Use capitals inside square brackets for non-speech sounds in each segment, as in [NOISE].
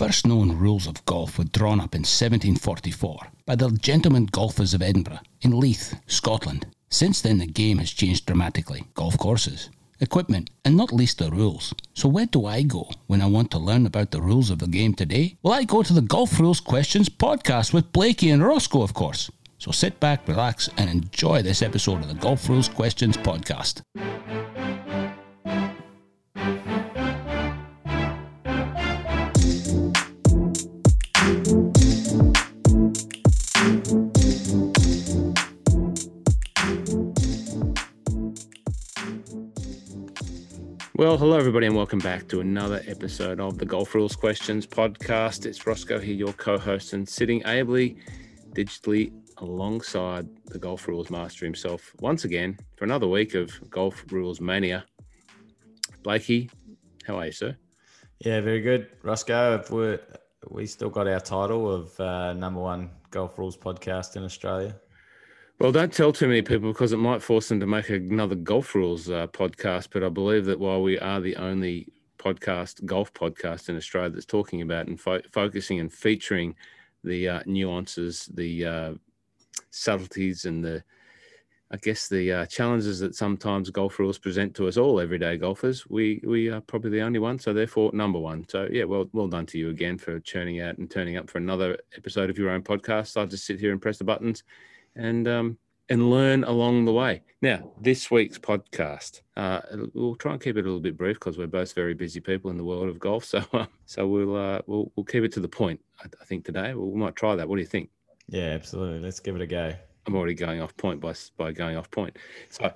first known rules of golf were drawn up in 1744 by the Gentlemen Golfers of Edinburgh in Leith, Scotland. Since then, the game has changed dramatically. Golf courses, equipment, and not least the rules. So, where do I go when I want to learn about the rules of the game today? Well, I go to the Golf Rules Questions podcast with Blakey and Rossco, of course. So, sit back, relax, and enjoy this episode of the Golf Rules Questions podcast. Well, hello, everybody, and welcome back to another episode of the Golf Rules Questions podcast. It's Rossco here, your co host, and sitting ably digitally alongside the Golf Rules Master himself once again for another week of Golf Rules Mania. Blakey, how are you, sir? Yeah, very good. Rossco, we we still got our title of uh, number one Golf Rules podcast in Australia. Well, don't tell too many people because it might force them to make another golf rules uh, podcast. But I believe that while we are the only podcast, golf podcast in Australia that's talking about and fo- focusing and featuring the uh, nuances, the uh, subtleties, and the, I guess, the uh, challenges that sometimes golf rules present to us all everyday golfers, we we are probably the only one. So therefore, number one. So yeah, well well done to you again for churning out and turning up for another episode of your own podcast. I'll just sit here and press the buttons and um, and learn along the way. Now, this week's podcast, uh, we'll try and keep it a little bit brief because we're both very busy people in the world of golf. [LAUGHS] So, uh, so we'll uh, we'll we'll keep it to the point. I, I think today we might try that. What do you think? Yeah, absolutely. Let's give it a go. I'm already going off point by by going off point. So.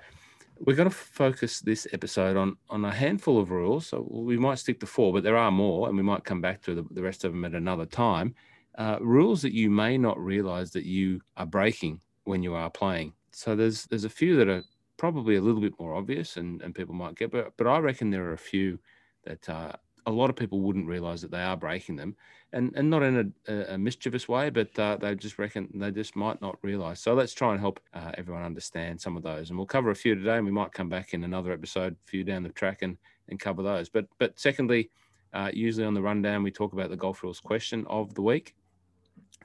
We're going to focus this episode on on a handful of rules. So we might stick to four, but there are more, and we might come back to the, the rest of them at another time. Uh, rules that you may not realize that you are breaking when you are playing. So there's there's a few that are probably a little bit more obvious and, and people might get, but but I reckon there are a few that uh, a lot of people wouldn't realize that they are breaking them, and and not in a, a mischievous way, but uh, they just reckon they just might not realize. So let's try and help uh, everyone understand some of those, and we'll cover a few today, and we might come back in another episode, a few down the track, and and cover those. But but secondly, uh, usually on the rundown we talk about the golf rules question of the week.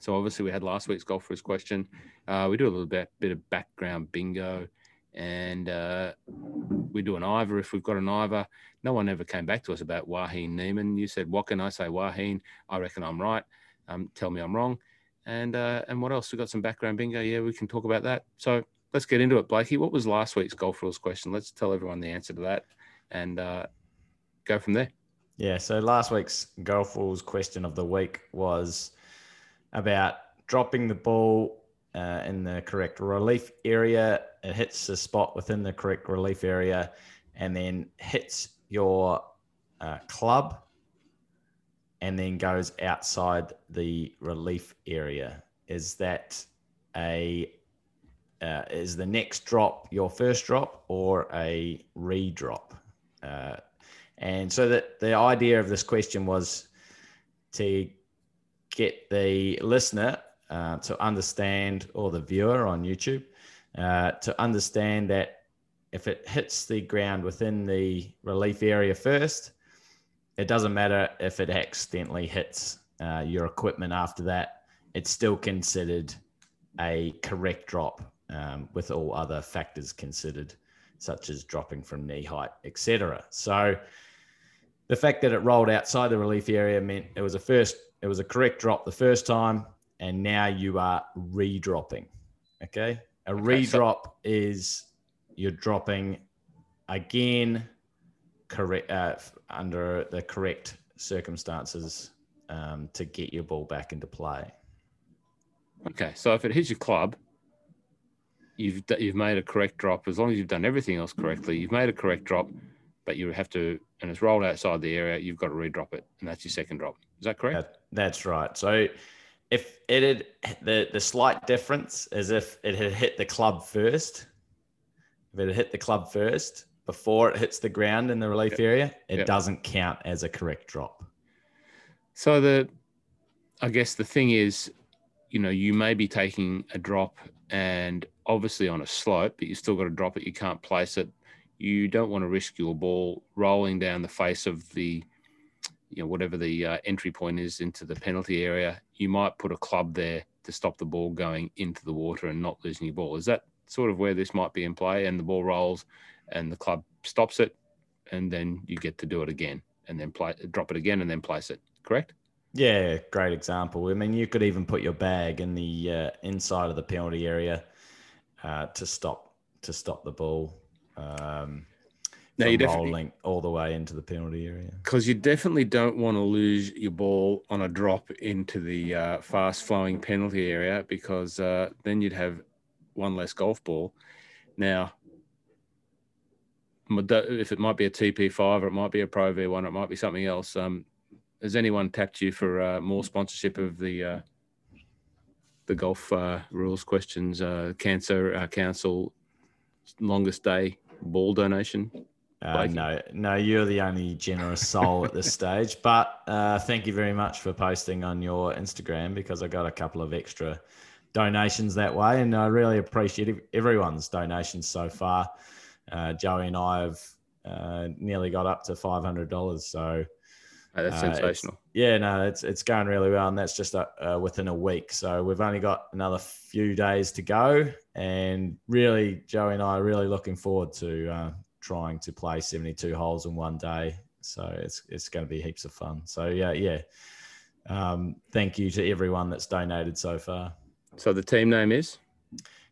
So obviously we had last week's golf rules question. Uh, we do a little bit bit of background bingo, and uh, we do an Ivor if we've got an Ivor. No one ever came back to us about Joaquin Niemann. You said, "What can I say, Joaquin?" I reckon I'm right. Um, tell me I'm wrong. And uh, and what else? We got some background bingo. Yeah, we can talk about that. So let's get into it, Blakey. What was last week's golf rules question? Let's tell everyone the answer to that, and uh, go from there. Yeah. So last week's golf rules question of the week was about dropping the ball uh, in the correct relief area. It hits the spot within the correct relief area and then hits your uh, club and then goes outside the relief area. Is that a uh, is the next drop your first drop or a redrop? Uh, and so that the idea of this question was to get the listener uh, to understand, or the viewer on YouTube, uh, to understand that if it hits the ground within the relief area first, it doesn't matter if it accidentally hits uh, your equipment after that, it's still considered a correct drop um, with all other factors considered, such as dropping from knee height, etc. So the fact that it rolled outside the relief area meant it was a first it was a correct drop the first time, and now you are redropping. Okay. A okay, redrop so- is you're dropping again correct uh, under the correct circumstances um, to get your ball back into play. Okay, so if it hits your club, you've you've made a correct drop. As long as you've done everything else correctly, you've made a correct drop, but you have to, and it's rolled outside the area. You've got to redrop it, and that's your second drop. Is that correct? That, that's right. So if it had the the slight difference is if it had hit the club first, if it had hit the club first before it hits the ground in the relief yep. area, it yep. doesn't count as a correct drop. So the, I guess the thing is, you know, you may be taking a drop and obviously on a slope, but you still got to drop it. You can't place it. You don't want to risk your ball rolling down the face of the you know whatever the uh, entry point is into the penalty area, you might put a club there to stop the ball going into the water and not losing your ball. Is that sort of where this might be in play? And the ball rolls, and the club stops it, and then you get to do it again, and then play drop it again, and then place it. Correct? Yeah, great example. I mean, you could even put your bag in the uh, inside of the penalty area uh, to stop to stop the ball. Um, No, you rolling all the way into the penalty area. because you definitely don't want to lose your ball on a drop into the uh, fast flowing penalty area because uh, then you'd have one less golf ball. Now, if it might be a TP5 or it might be a Pro V1 or it might be something else, um, has anyone tapped you for uh, more sponsorship of the uh, the golf uh, rules questions, uh, cancer uh, council longest day ball donation? Uh, no, no, you're the only generous soul at this stage. [LAUGHS] But uh, thank you very much for posting on your Instagram because I got a couple of extra donations that way, and I really appreciate everyone's donations so far. Uh, Joey and I have uh, nearly got up to five hundred dollars, so Uh, that's Uh, sensational. yeah, no, it's it's going really well, and that's just uh, uh, within a week. So we've only got another few days to go, and really, Joey and I are really looking forward to uh, trying to play seventy-two holes in one day. So it's it's going to be heaps of fun. So yeah, yeah. Um, thank you to everyone that's donated so far. So the team name is.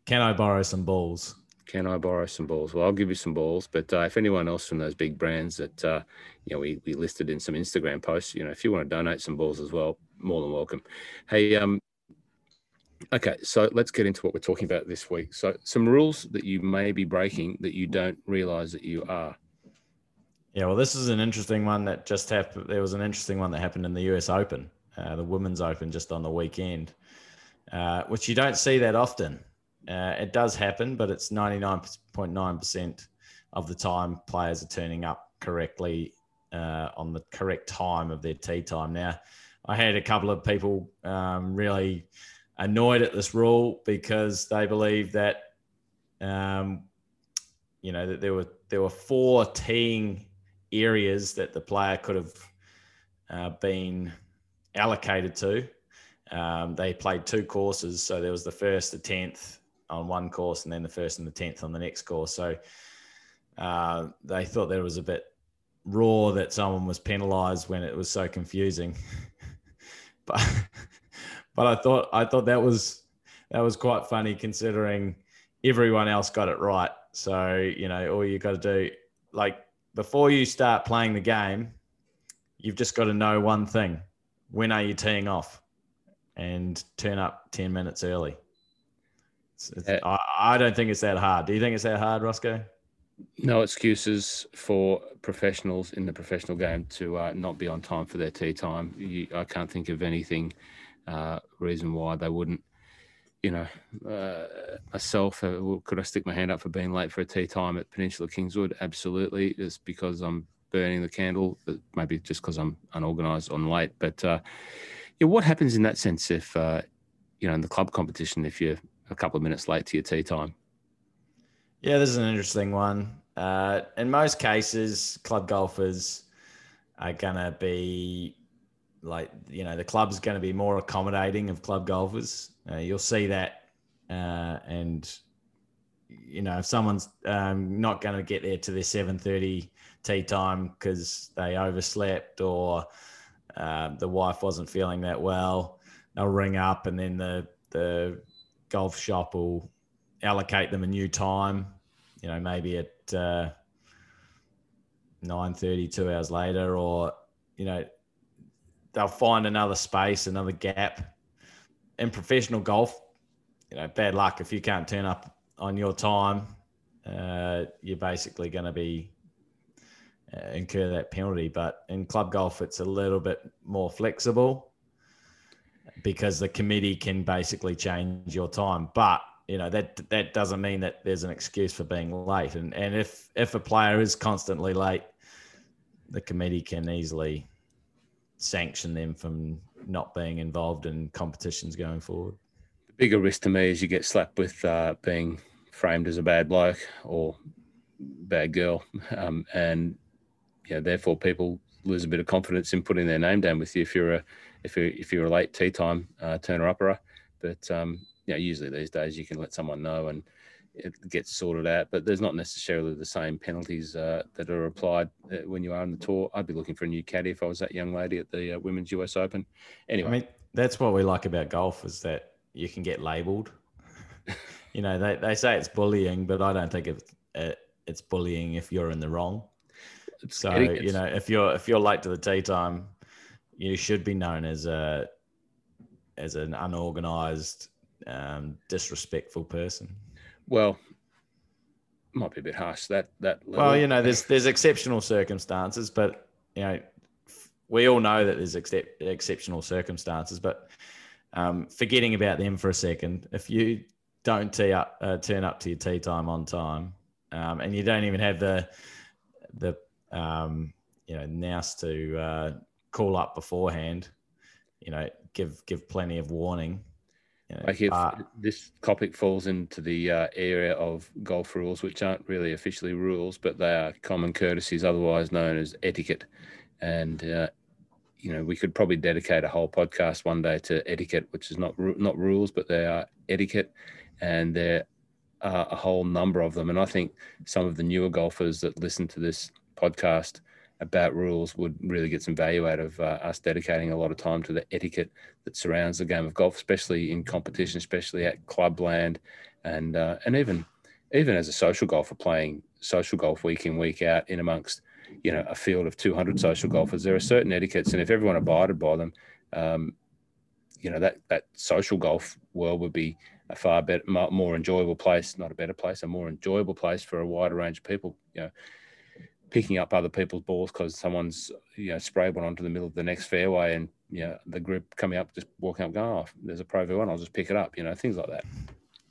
Can I borrow some balls? Can I borrow some balls? Well, I'll give you some balls, but uh, if anyone else from those big brands that uh, you know we, we listed in some Instagram posts, you know, if you want to donate some balls as well, more than welcome. Hey, um, okay, so let's get into what we're talking about this week. So some rules that you may be breaking that you don't realize that you are. Yeah, well, this is an interesting one that just happened. There was an interesting one that happened in the US Open, uh, the Women's Open, just on the weekend, uh, which you don't see that often. Uh, it does happen, but it's 99.9% of the time players are turning up correctly uh, on the correct time of their tee time. Now, I had a couple of people um, really annoyed at this rule because they believe that, um, you know, that there were there were four teeing areas that the player could have uh, been allocated to. Um, they played two courses, so there was the first, the tenth on one course, and then the first and the tenth on the next course. So uh, they thought there was a bit raw that someone was penalised when it was so confusing. [LAUGHS] but but I thought I thought that was that was quite funny considering everyone else got it right. So you know, all you got to do, like before you start playing the game, you've just got to know one thing: when are you teeing off, and turn up ten minutes early. It's, it's, Yeah. I, I don't think it's that hard. Do you think it's that hard, Rossco? No excuses for professionals in the professional game to uh, not be on time for their tee time. You, I can't think of anything uh, reason why they wouldn't. You know, uh, myself, uh, could I stick my hand up for being late for a tee time at Peninsula Kingswood? Absolutely. It's because I'm burning the candle. Maybe just because I'm unorganised on late. But uh, yeah, what happens in that sense if uh, you know in the club competition if you're a couple of minutes late to your tee time? Yeah, this is an interesting one. Uh, in most cases, club golfers are going to be like, you know, the club's going to be more accommodating of club golfers. Uh, you'll see that. Uh, and, you know, if someone's um, not going to get there to their 7.30 tee time because they overslept or uh, the wife wasn't feeling that well, they'll ring up and then the, the golf shop will allocate them a new time you know maybe at uh, 9.30 hours later or you know they'll find another space another gap. In professional golf you know bad luck if you can't turn up on your time. Uh, you're basically going to be uh, incur that penalty. But in club golf it's a little bit more flexible because the committee can basically change your time. But you know that that doesn't mean that there's an excuse for being late. And and if if a player is constantly late the committee can easily sanction them from not being involved in competitions going forward The bigger risk to me is you get slapped with uh, being framed as a bad bloke or bad girl, um, and yeah, therefore people lose a bit of confidence in putting their name down with you if you're a if you're if you're a late tee time uh, turner upper. But um, yeah, usually these days you can let someone know and it gets sorted out. But there's not necessarily the same penalties uh, that are applied uh, when you are on the tour. I'd be looking for a new caddy if I was that young lady at the uh, Women's US Open. Anyway, I mean that's what we like about golf is that you can get labelled. [LAUGHS] you know, they, they say it's bullying, but I don't think it's uh, it's bullying if you're in the wrong. So you know, if you're if you're late to the tee time, you should be known as a as an unorganized, um, disrespectful person. Well, might be a bit harsh. That that. Well, you know, there's there's exceptional circumstances, but you know, we all know that there's ex- exceptional circumstances. But um, forgetting about them for a second, if you don't tee up, uh, turn up to your tee time on time, um, and you don't even have the the um, you know nous to uh, call up beforehand, you know, give give plenty of warning. You know, like if uh, this topic falls into the uh, area of golf rules, which aren't really officially rules, but they are common courtesies, otherwise known as etiquette. And uh, you know, we could probably dedicate a whole podcast one day to etiquette, which is not not rules, but they are etiquette, and there are a whole number of them. And I think some of the newer golfers that listen to this podcast about rules would really get some value out of uh, us dedicating a lot of time to the etiquette that surrounds the game of golf, especially in competition, especially at clubland, and uh, and even even as a social golfer playing social golf week in week out in amongst you know a field of 200 social golfers, there are certain etiquettes, and if everyone abided by them, um, you know that that social golf world would be a far better, more enjoyable place, not a better place, a more enjoyable place for a wider range of people. You know, picking up other people's balls because someone's you know sprayed one onto the middle of the next fairway and you know the group coming up just walking up going oh there's a pro v1 i'll just pick it up you know things like that.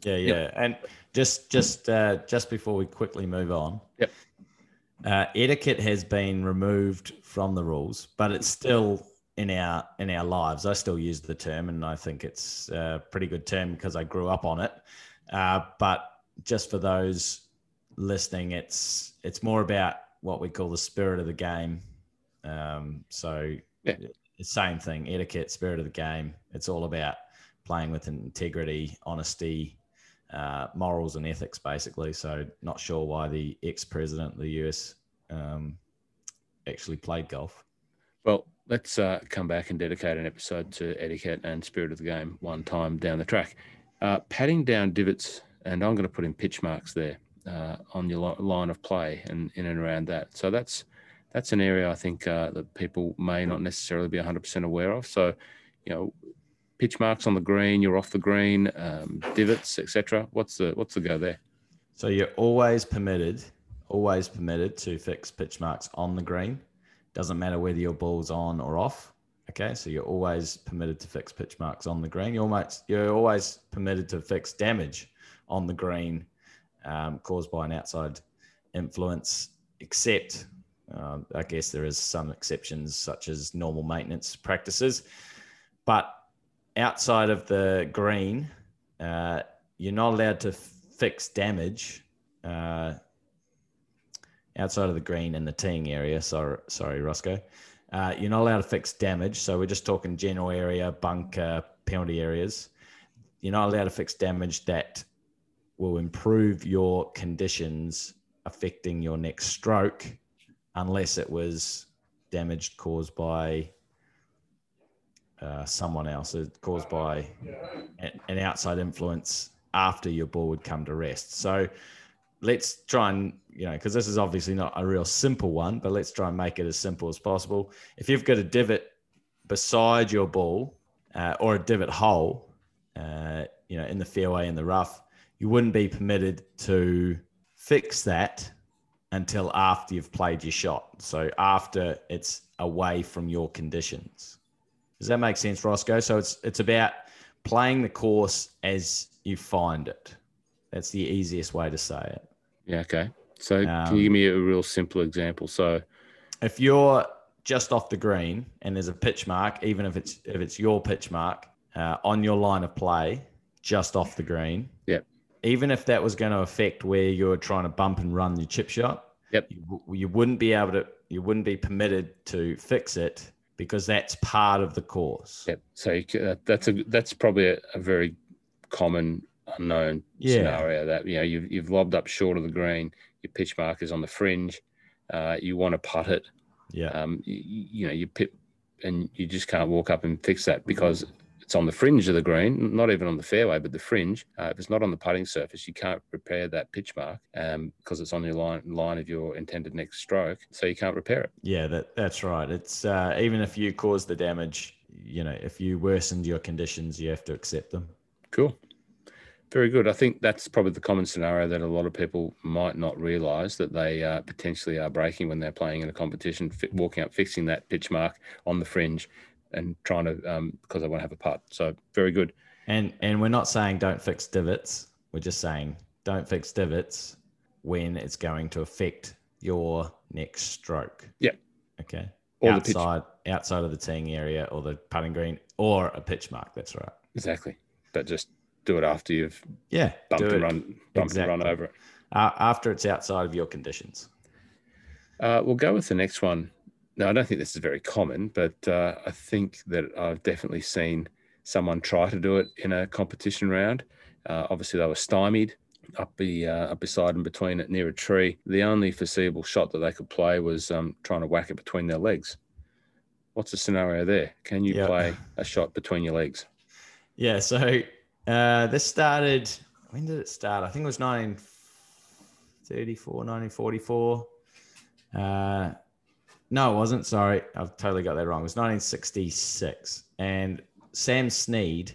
Yeah yeah yep. and just just uh, just before we quickly move on yep. uh, etiquette has been removed from the rules but it's still in our in our lives. I still use the term and i think it's a pretty good term because i grew up on it. Uh, but just for those listening it's it's more about what we call the spirit of the game. Um, so yeah. same thing, etiquette, spirit of the game. It's all about playing with integrity, honesty, uh, morals, and ethics, basically. So not sure why the ex-president of the US um, actually played golf. Well, let's uh, come back and dedicate an episode to etiquette and spirit of the game one time down the track. Uh, patting down divots, and I'm going to put in pitch marks there uh, on your line of play and in and around that. So that's that's an area I think uh, that people may not necessarily be 100% aware of. So, you know, pitch marks on the green, you're off the green, um, divots, etc. What's the what's the go there? So you're always permitted, always permitted to fix pitch marks on the green. Doesn't matter whether your ball's on or off. Okay, so you're always permitted to fix pitch marks on the green. You're almost you're always permitted to fix damage on the green um, caused by an outside influence, except uh, I guess there is some exceptions such as normal maintenance practices. But outside of the green, uh, you're not allowed to fix damage uh, outside of the green and the teeing area. Sorry, sorry, Rossco. Uh, you're not allowed to fix damage. So we're just talking general area, bunker, penalty areas. You're not allowed to fix damage that will improve your conditions affecting your next stroke unless it was damaged caused by uh, someone else, caused by an outside influence after your ball would come to rest. So let's try and, you know, because this is obviously not a real simple one, but let's try and make it as simple as possible. If you've got a divot beside your ball uh, or a divot hole, uh, you know, in the fairway in the rough, you wouldn't be permitted to fix that until after you've played your shot. So after it's away from your conditions. Does that make sense, Rossco? So it's it's about playing the course as you find it. That's the easiest way to say it. Yeah. Okay. So um, can you give me a real simple example? So if you're just off the green and there's a pitch mark, even if it's if it's your pitch mark uh, on your line of play, just off the green. Even if that was going to affect where you're trying to bump and run your chip shot, yep, you, you wouldn't be able to you wouldn't be permitted to fix it because that's part of the course. Yep. So you, ca- that's a that's probably a, a very common unknown Yeah. scenario that you know you've you've lobbed up short of the green, your pitch mark is on the fringe, uh, you want to putt it, Yeah. um, you, you know you pip, and you just can't walk up and fix that because it's on the fringe of the green, not even on the fairway, but the fringe. Uh, if it's not on the putting surface, you can't repair that pitch mark um, because it's on your line line of your intended next stroke, so you can't repair it. Yeah, that that's right. It's uh, even if you cause the damage, you know, if you worsened your conditions, you have to accept them. Cool. Very good. I think that's probably the common scenario that a lot of people might not realize that they uh, potentially are breaking when they're playing in a competition, walking up, fixing that pitch mark on the fringe and trying to, um, because I want to have a putt. So very good. And and we're not saying don't fix divots. We're just saying don't fix divots when it's going to affect your next stroke. Yeah. Okay. Or outside outside of the teeing area or the putting green or a pitch mark. That's right. Exactly. But just do it after you've Yeah. bumped and run, bumped and run over it. uh, after it's outside of your conditions. Uh, we'll go with the next one. No, I don't think this is very common, but uh, I think that I've definitely seen someone try to do it in a competition round. Uh, obviously, they were stymied up the uh, up beside and between it near a tree. The only foreseeable shot that they could play was um, trying to whack it between their legs. What's the scenario there? Can you Yeah. play a shot between your legs? Yeah. So uh, this started. When did it start? I think it was 1934, 1944. Uh, no, it wasn't. Sorry, I've totally got that wrong. It was 1966, and Sam Snead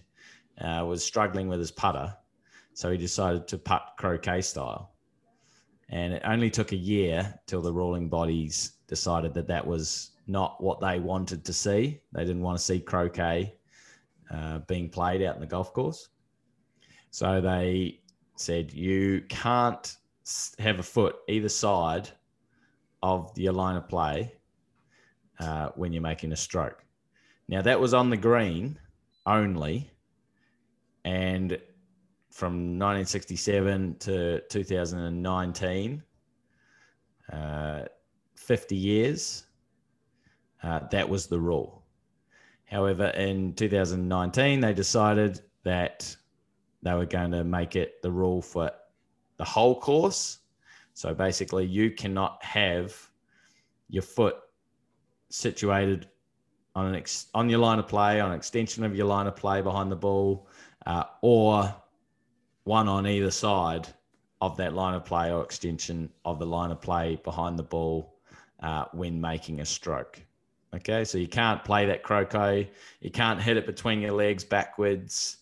uh, was struggling with his putter, so he decided to putt croquet style. And it only took a year till the ruling bodies decided that that was not what they wanted to see. They didn't want to see croquet uh, being played out in the golf course. So they said you can't have a foot either side of your line of play uh, when you're making a stroke. Now that was on the green only, and from 1967 to 2019, uh, 50 years, uh, that was the rule. However, in 2019, they decided that they were going to make it the rule for the whole course. So basically, you cannot have your foot situated on an ex- on your line of play, on an extension of your line of play behind the ball, uh, or one on either side of that line of play or extension of the line of play behind the ball uh, when making a stroke. Okay, so you can't play that croquet. You can't hit it between your legs backwards.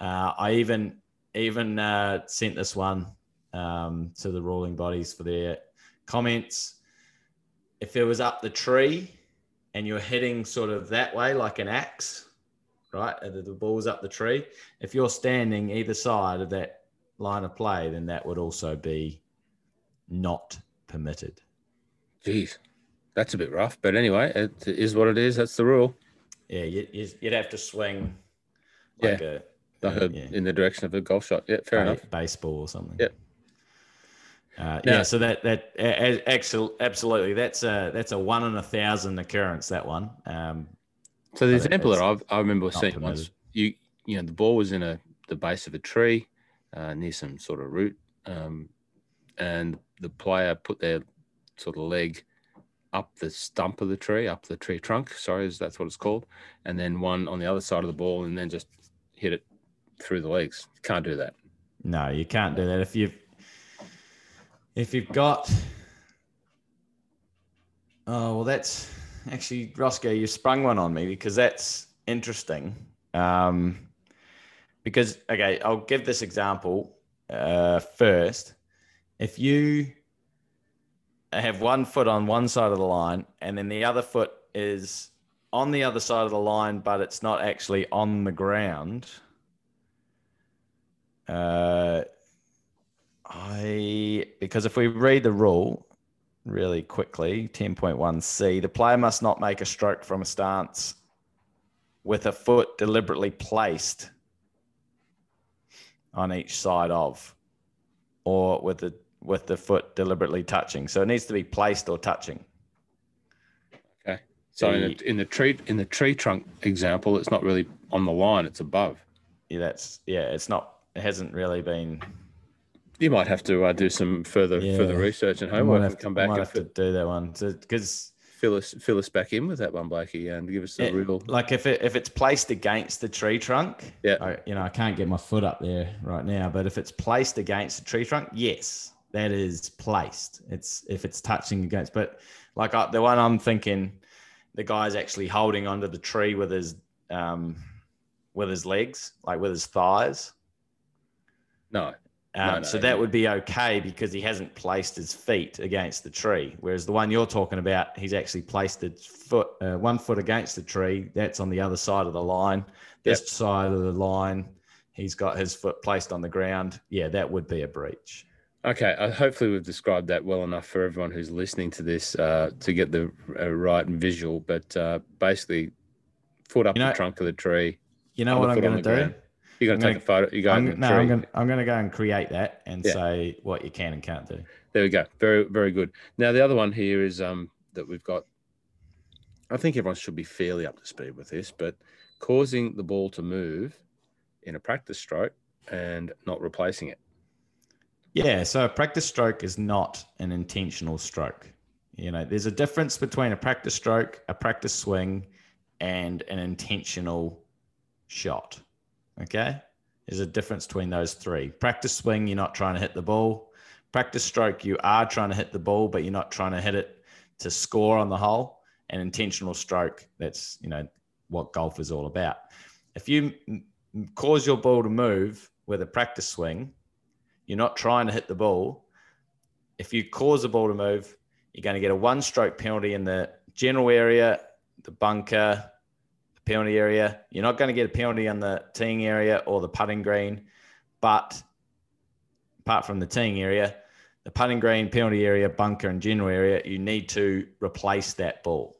Uh, I even even uh, sent this one um, to the ruling bodies for their comments. If it was up the tree and you're hitting sort of that way like an axe, right? The the ball's up the tree. If you're standing either side of that line of play, then that would also be not permitted. Jeez, that's a bit rough. But anyway, it is what it is. That's the rule. Yeah, you, you- you'd have to swing like a, Like a- yeah, in the direction of a golf shot. Yeah, fair enough. baseball or something. Yep. Uh, yeah, so that that absolutely that's a that's a one in a thousand occurrence. That one. Um, So the example that I've, I remember seeing once, you you know the ball was in a the base of a tree uh, near some sort of root, um, and the player put their sort of leg up the stump of the tree, up the tree trunk. Sorry, is that's what it's called, and then one on the other side of the ball, and then just hit it through the legs. Can't do that. no, you can't do that if you've if you've got. Oh well, that's actually Rossco. You sprung one on me because that's interesting. Um, because okay, I'll give this example uh, first. If you have one foot on one side of the line and then the other foot is on the other side of the line, but it's not actually on the ground. Uh, I because if we read the rule really quickly, ten point one C, the player must not make a stroke from a stance with a foot deliberately placed on each side of, or with the with the foot deliberately touching. So it needs to be placed or touching. Okay. So in The- the, in the tree in the tree trunk example, it's not really on the line; it's above. Yeah, that's yeah. It's not. It hasn't really been. You might have to uh, do some further further Yeah. research and homework have and to- come I back might have to do that one because fill us fill us back in with that one, Blakey, and give us a real. like if it if it's placed against the tree trunk, Yeah. I, you know, I can't get my foot up there right now, but if it's placed against the tree trunk, yes, that is placed. It's if it's touching against, but like I, the one I'm thinking, the guy's actually holding onto the tree with his um with his legs, like with his thighs. No, Um, No, no, so that yeah. would be okay because he hasn't placed his feet against the tree. Whereas the one you're talking about, he's actually placed his foot, uh, one foot against the tree. That's on the other side of the line. This side of the line, he's got his foot placed on the ground. Yeah, that would be a breach. Okay, uh, hopefully we've described that well enough for everyone who's listening to this uh, to get the uh, right visual. But uh, basically, foot up You know- the trunk of the tree. You know what I'm going to do? ground. You're going to I'm take a photo. You go I'm, no. I'm going. I'm to go and create that and Yeah. say what you can and can't do. There we go. Very very good. Now the other one here is um that we've got. I think everyone should be fairly up to speed with this, but causing the ball to move in a practice stroke and not replacing it. Yeah, so a practice stroke is not an intentional stroke. You know, there's a difference between a practice stroke, a practice swing, and an intentional shot. Okay? There's a difference between those three. Practice swing, you're not trying to hit the ball. Practice stroke, you are trying to hit the ball, but you're not trying to hit it to score on the hole. And intentional stroke, that's, you know, what golf is all about. If you cause your ball to move with a practice swing, you're not trying to hit the ball. If you cause the ball to move, you're going to get a one stroke penalty in the general area, the bunker, penalty area. You're not going to get a penalty on the teeing area or the putting green. But apart from the teeing area, the putting green, penalty area, bunker, and general area, you need to replace that ball.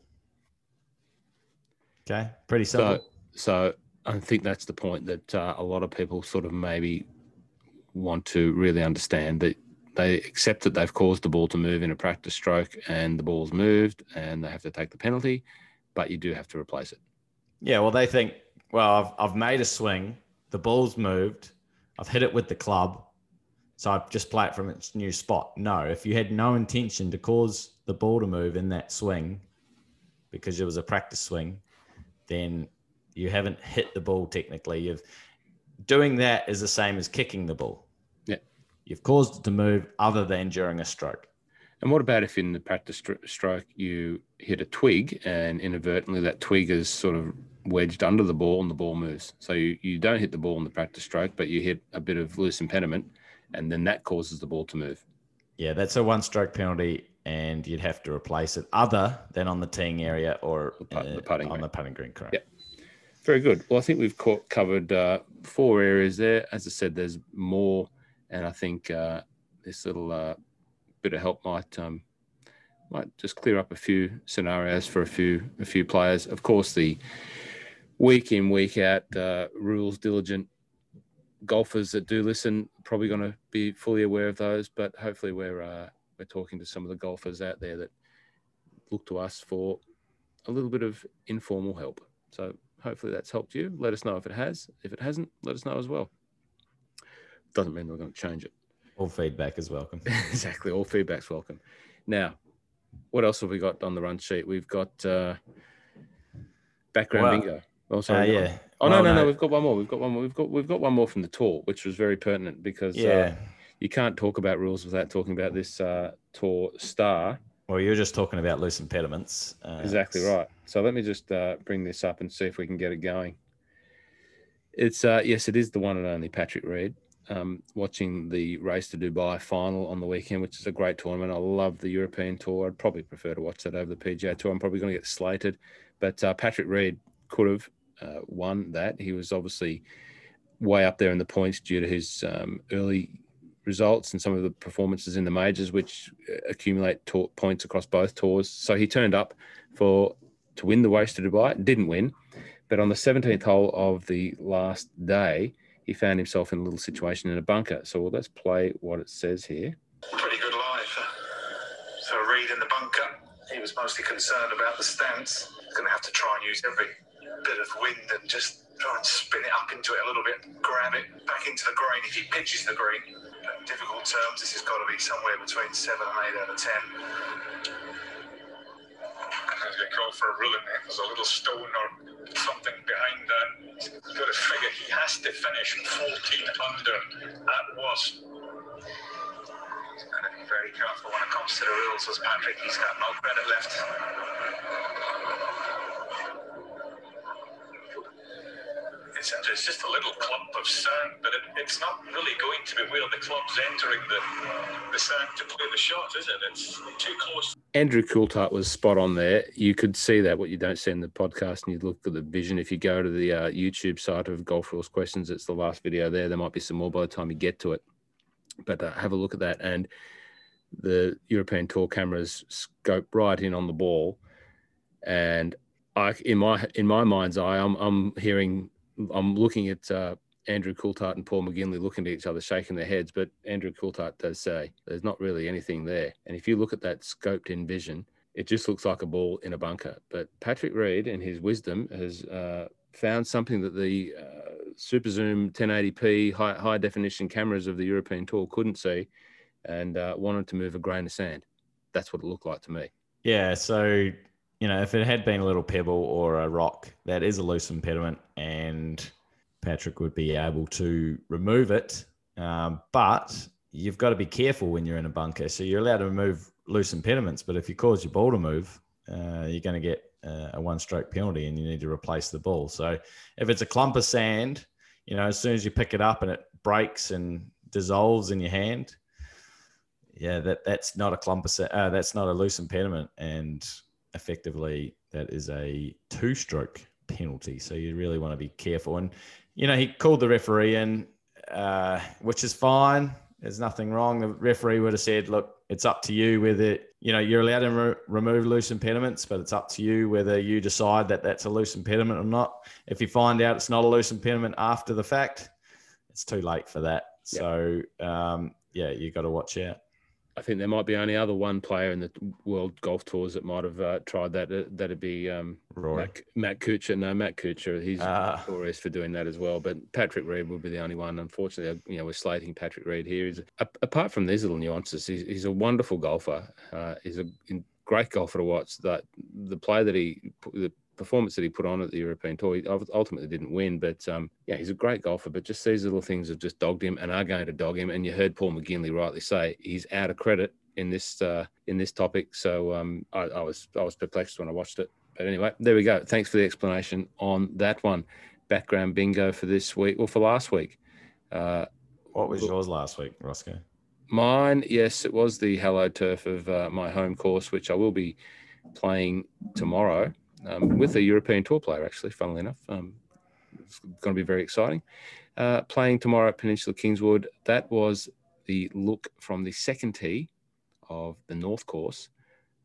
Okay, pretty simple. So, so I think that's the point that uh, a lot of people sort of maybe want to really understand that they accept that they've caused the ball to move in a practice stroke and the ball's moved and they have to take the penalty, but you do have to replace it. Yeah, well, they think, well, I've, I've made a swing, the ball's moved, I've hit it with the club, so I've just play it from its new spot. No, if you had no intention to cause the ball to move in that swing because it was a practice swing, then you haven't hit the ball technically. You've doing that is the same as kicking the ball. Yeah. You've caused it to move other than during a stroke. And what about if in the practice stroke you hit a twig and inadvertently that twig is sort of wedged under the ball and the ball moves? So you, you don't hit the ball in the practice stroke, but you hit a bit of loose impediment and then that causes the ball to move. Yeah, that's a one stroke penalty, and you'd have to replace it other than on the teeing area or The put- the uh, putting on green. the putting green. Correct. Yeah. Very good. Well, I think we've co- covered uh, four areas there. As I said, there's more, and I think uh, this little uh, bit of help might um, might just clear up a few scenarios for a few a few players. Of course, the week in week out uh, rules diligent golfers that do listen probably going to be fully aware of those. But hopefully, we're uh, we're talking to some of the golfers out there that look to us for a little bit of informal help. So hopefully that's helped you. Let us know if it has. If it hasn't, let us know as well. Doesn't mean we're going to change it. All feedback is welcome. [LAUGHS] exactly. All feedback's welcome. Now, what else have we got on the run sheet? We've got uh, background Well, bingo. Oh, Uh, sorry. on. yeah. Oh no, Well, no, no. We've got one more. We've got one more. We've got we've got one more from the tour, which was very pertinent because uh, Yeah. you can't talk about rules without talking about this uh, tour star. Well, you're just talking about loose impediments. Uh, Exactly right. So let me just uh, bring this up and see if we can get it going. It's uh, yes, it is the one and only Patrick Reed. Um, watching the race to Dubai final on the weekend, which is a great tournament. I love the European Tour. I'd probably prefer to watch that over the PGA Tour. I'm probably going to get slated, but uh, Patrick Reed could have uh, won that. He was obviously way up there in the points due to his um, early results and some of the performances in the majors, which uh, accumulate points across both tours. So he turned up for to win the race to Dubai. Didn't win, but on the 17th hole of the last day, he found himself in a little situation in a bunker. So well, let's play what it says here. pretty good life. So Reed in the bunker, he was mostly concerned about the stance. going to have to try and use every bit of wind and just try and spin it up into it a little bit, grab it back into the green if he pitches the green. In difficult terms, this has got to be somewhere between 7 and 8 out of 10. As they call for a ruling, there's a little stone or something behind that. You've got to figure he has to finish 14 under at worst. He's got to be very careful when it comes to the rules, as Patrick, he's got no credit left. It's, it's just a little clump of sand, but it, it's not really going to be where the club's entering the, the sand to play the shot, is it? It's too close. Andrew Coltart was spot on there. You could see that what you don't see in the podcast, and you look at the vision. If you go to the uh, YouTube site of Golf Rules Questions, it's the last video there. There might be some more by the time you get to it, but uh, have a look at that. And the European Tour cameras scope right in on the ball, and I, in my in my mind's eye, I'm I'm hearing, I'm looking at uh, Andrew Coltart and Paul McGinley looking at each other, shaking their heads. But Andrew Coltart does say there's not really anything there. And if you look at that scoped in vision, it just looks like a ball in a bunker. But Patrick Reed, in his wisdom, has uh, found something that the uh, Super Zoom 1080p high, high definition cameras of the European Tour couldn't see and uh, wanted to move a grain of sand. That's what it looked like to me. Yeah. So, you know, if it had been a little pebble or a rock, that is a loose impediment, and Patrick would be able to remove it. Um, but you've got to be careful when you're in a bunker. So you're allowed to remove loose impediments, but if you cause your ball to move, uh, you're going to get uh, a one stroke penalty and you need to replace the ball. So if it's a clump of sand, you know, as soon as you pick it up and it breaks and dissolves in your hand, yeah, that that's not a clump of sa- uh, that's not a loose impediment, and effectively that is a two stroke penalty. So you really want to be careful. And you know, he called the referee in, uh, which is fine. There's nothing wrong. The referee would have said, "Look, it's up to you whether you know you're allowed to re- remove loose impediments, but it's up to you whether you decide that that's a loose impediment or not. If you find out it's not a loose impediment after the fact, it's too late for that. Yep. So um, yeah, you got to watch out. I think there might be only other one player in the World Golf Tours that might have uh, tried that. Uh, that'd be um. Matt, Matt Kuchar. No, Matt Kuchar. He's Ah. notorious for doing that as well. But Patrick Reed would be the only one. Unfortunately, you know, we're slating Patrick Reed here. He's, apart from these little nuances, he's, he's a wonderful golfer. Uh, he's a great golfer to watch. That the play that he, the performance that he put on at the European Tour, he ultimately didn't win. But um, yeah, he's a great golfer. But just these little things have just dogged him and are going to dog him. And you heard Paul McGinley rightly say he's out of credit in this uh, in this topic. So um, I, I was I was perplexed when I watched it. But anyway, there we go. Thanks for the explanation on that one. Background bingo for this week or for last week. Uh, What was yours last week, Rossco? Mine, yes, it was the Hello Turf of uh, my home course, which I will be playing tomorrow um, with a European Tour player, actually, funnily enough. Um, it's going to be very exciting. Uh, playing tomorrow at Peninsula Kingswood, that was the look from the second tee of the North course,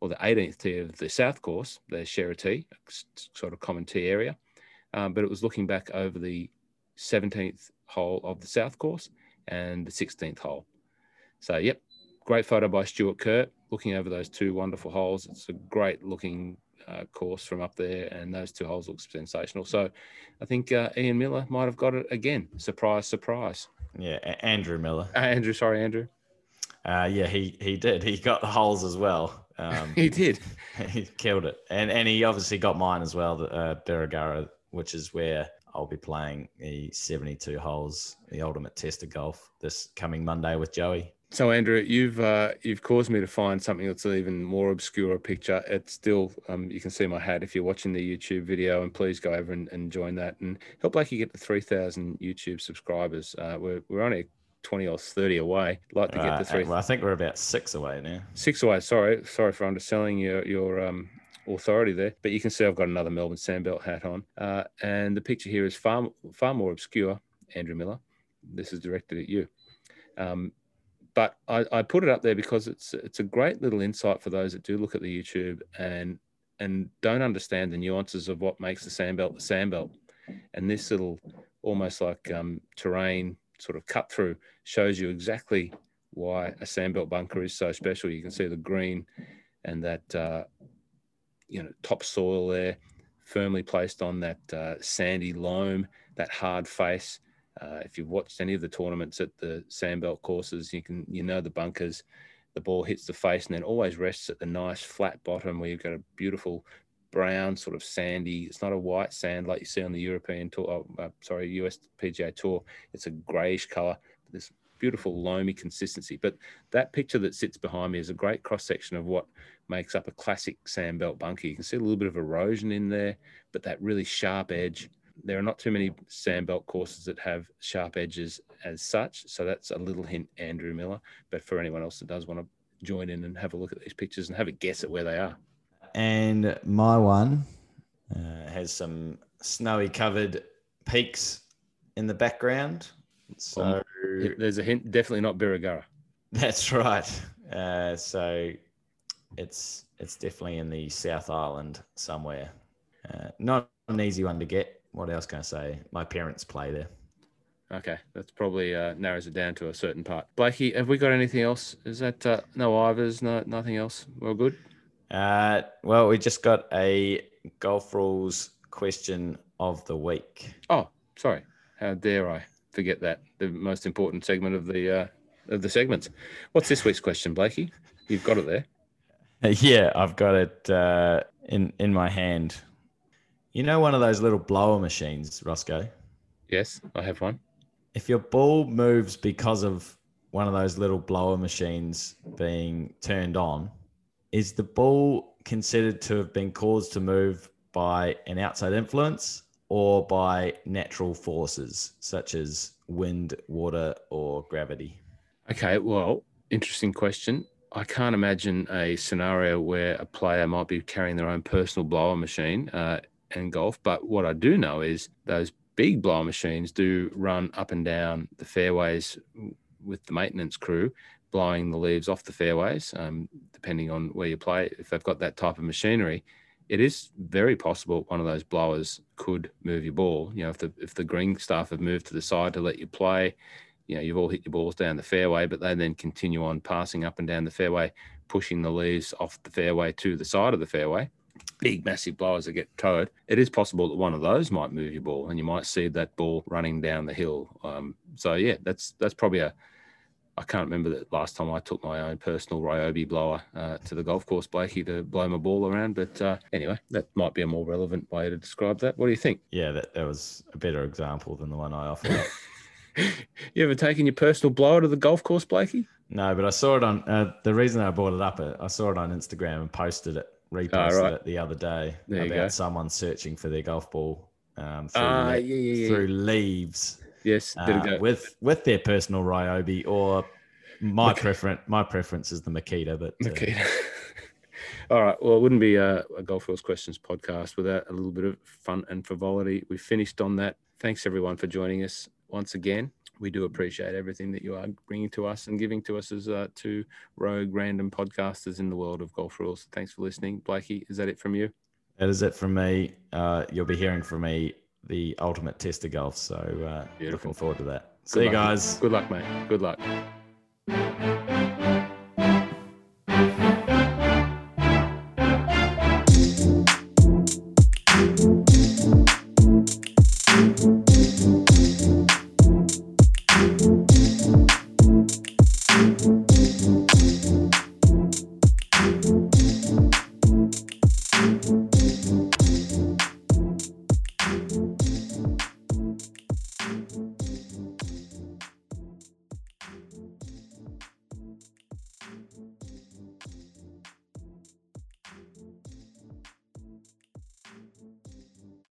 or the 18th tee of the South course, the Shera tee, sort of common tee area. Um, but it was looking back over the 17th hole of the South course and the 16th hole. So, yep, great photo by Stuart Kurt looking over those two wonderful holes. It's a great looking uh, course from up there, and those two holes look sensational. So, I think uh, Ian Miller might have got it again. Surprise, surprise. Yeah, Andrew Miller. Uh, Andrew, sorry, Andrew. Uh, yeah, he he did. He got the holes as well. Um, [LAUGHS] He did. [LAUGHS] he killed it, and and he obviously got mine as well. The uh, Birregurra, which is where I'll be playing the seventy-two holes, the ultimate test of golf, this coming Monday with Joey. So, Andrew, you've uh, you've caused me to find something that's an even more obscure a picture. It's still um, you can see my hat if you're watching the YouTube video, and please go over and, and join that and help Blakey get to three thousand YouTube subscribers. Uh, we're we're only twenty or thirty away. Like to get Uh, to three well, I think we're about six away now. six away. Sorry, sorry for underselling your your um, authority there, but you can see I've got another Melbourne Sandbelt hat on, uh, and the picture here is far far more obscure. Andrew Miller, this is directed at you. Um, but I, I put it up there because it's it's a great little insight for those that do look at the YouTube and and don't understand the nuances of what makes the sandbelt the sandbelt. And this little almost like um, terrain sort of cut through shows you exactly why a sandbelt bunker is so special. You can see the green and that uh, you know topsoil there. firmly placed on that uh, sandy loam, that hard face. Uh, if you've watched any of the tournaments at the sandbelt courses, you can you know the bunkers. The ball hits the face and then always rests at the nice flat bottom where you've got a beautiful brown, sort of sandy. It's not a white sand like you see on the European tour. Oh, uh, sorry, US PGA Tour. It's a greyish color. This beautiful loamy consistency. But that picture that sits behind me is a great cross section of what makes up a classic sandbelt bunker. You can see a little bit of erosion in there, but that really sharp edge. There are not too many sandbelt courses that have sharp edges as such. So that's a little hint, Andrew Miller. But for anyone else that does want to join in and have a look at these pictures and have a guess at where they are. And my one uh, has some snowy covered peaks in the background. So Um, There's a hint, definitely not Birregurra. [LAUGHS] that's right. Uh, so it's it's definitely in the South Island somewhere. Uh, not an easy one to get. What else can I say? My parents play there. Okay, that's probably uh, narrows it down to a certain part. Blakey, have we got anything else? Is that uh, no Ivors, no nothing else? We're good. Uh, well, we just got a golf rules question of the week. Oh, sorry. How dare I forget that the most important segment of the uh, of the segments. What's this week's question, Blakey? You've got it there. [LAUGHS] Yeah, I've got it uh, in in my hand. You know, one of those little blower machines, Rossco. Yes, I have one. If your ball moves because of one of those little blower machines being turned on, is the ball considered to have been caused to move by an outside influence or by natural forces such as wind, water, or gravity? Okay, well, interesting question. I can't imagine a scenario where a player might be carrying their own personal blower machine uh, in golf. But what I do know is those big blower machines do run up and down the fairways with the maintenance crew, blowing the leaves off the fairways, um, depending on where you play. If they've got that type of machinery, it is very possible one of those blowers could move your ball. You know, if the if the green staff have moved to the side to let you play, you know, you've all hit your balls down the fairway, but they then continue on passing up and down the fairway, pushing the leaves off the fairway to the side of the fairway. Big, massive blowers that get towed. It is possible that one of those might move your ball, and you might see that ball running down the hill. Um, so yeah, that's that's probably a. I can't remember the last time I took my own personal Ryobi blower uh, to the golf course, Blakey, to blow my ball around. But uh, anyway, that might be a more relevant way to describe that. What do you think? Yeah, that, that was a better example than the one I offered [LAUGHS] you ever taken your personal blower to the golf course, Blakey? No, but I saw it on uh, the reason I brought it up. uh, I saw it on Instagram and posted it, reposted right. it the other day There about someone searching for their golf ball um, through, le- yeah, yeah, through leaves Yes, uh, with with their personal Ryobi or my preference. My preference is the Makita, but uh, Okay. [LAUGHS] All right. Well, it wouldn't be a, a Golf Rules Questions podcast without a little bit of fun and frivolity. We finished on that. Thanks everyone for joining us once again. We do appreciate everything that you are bringing to us and giving to us as uh, two rogue random podcasters in the world of golf rules. Thanks for listening, Blakey. Is that it from you? that is it from me. Uh, you'll be hearing from me the ultimate test of golf. So uh, looking forward to that. Good See you guys. Good luck, mate. Good luck.